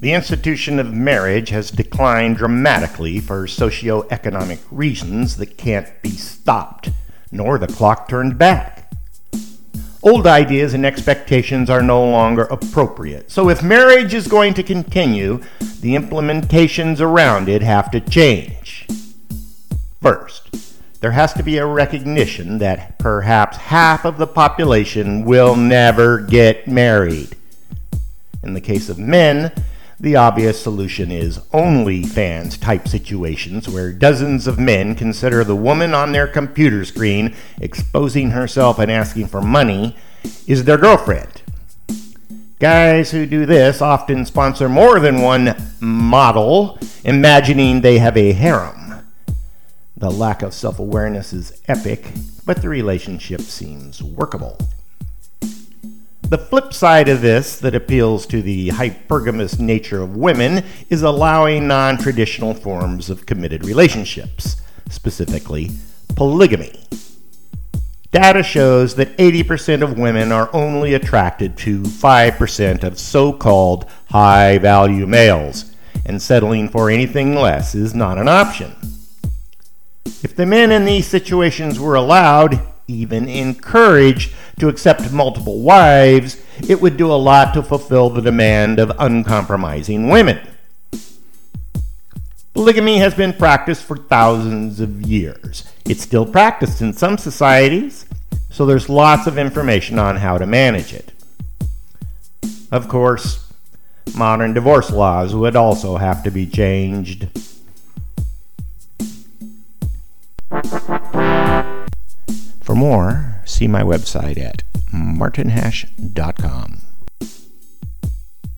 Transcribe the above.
The institution of marriage has declined dramatically for socio-economic reasons that can't be stopped, nor the clock turned back. Old ideas and expectations are no longer appropriate. So if marriage is going to continue, the implementations around it have to change. First, there has to be a recognition that perhaps half of the population will never get married. In the case of men, the obvious solution is OnlyFans type situations where dozens of men consider the woman on their computer screen exposing herself and asking for money is their girlfriend. Guys who do this often sponsor more than one model, imagining they have a harem. The lack of self awareness is epic, but the relationship seems workable. The flip side of this that appeals to the hypergamous nature of women is allowing non traditional forms of committed relationships, specifically polygamy. Data shows that 80% of women are only attracted to 5% of so called high value males, and settling for anything less is not an option. If the men in these situations were allowed, even encouraged to accept multiple wives, it would do a lot to fulfill the demand of uncompromising women. Polygamy has been practiced for thousands of years. It's still practiced in some societies, so there's lots of information on how to manage it. Of course, modern divorce laws would also have to be changed. More, see my website at martinhash.com.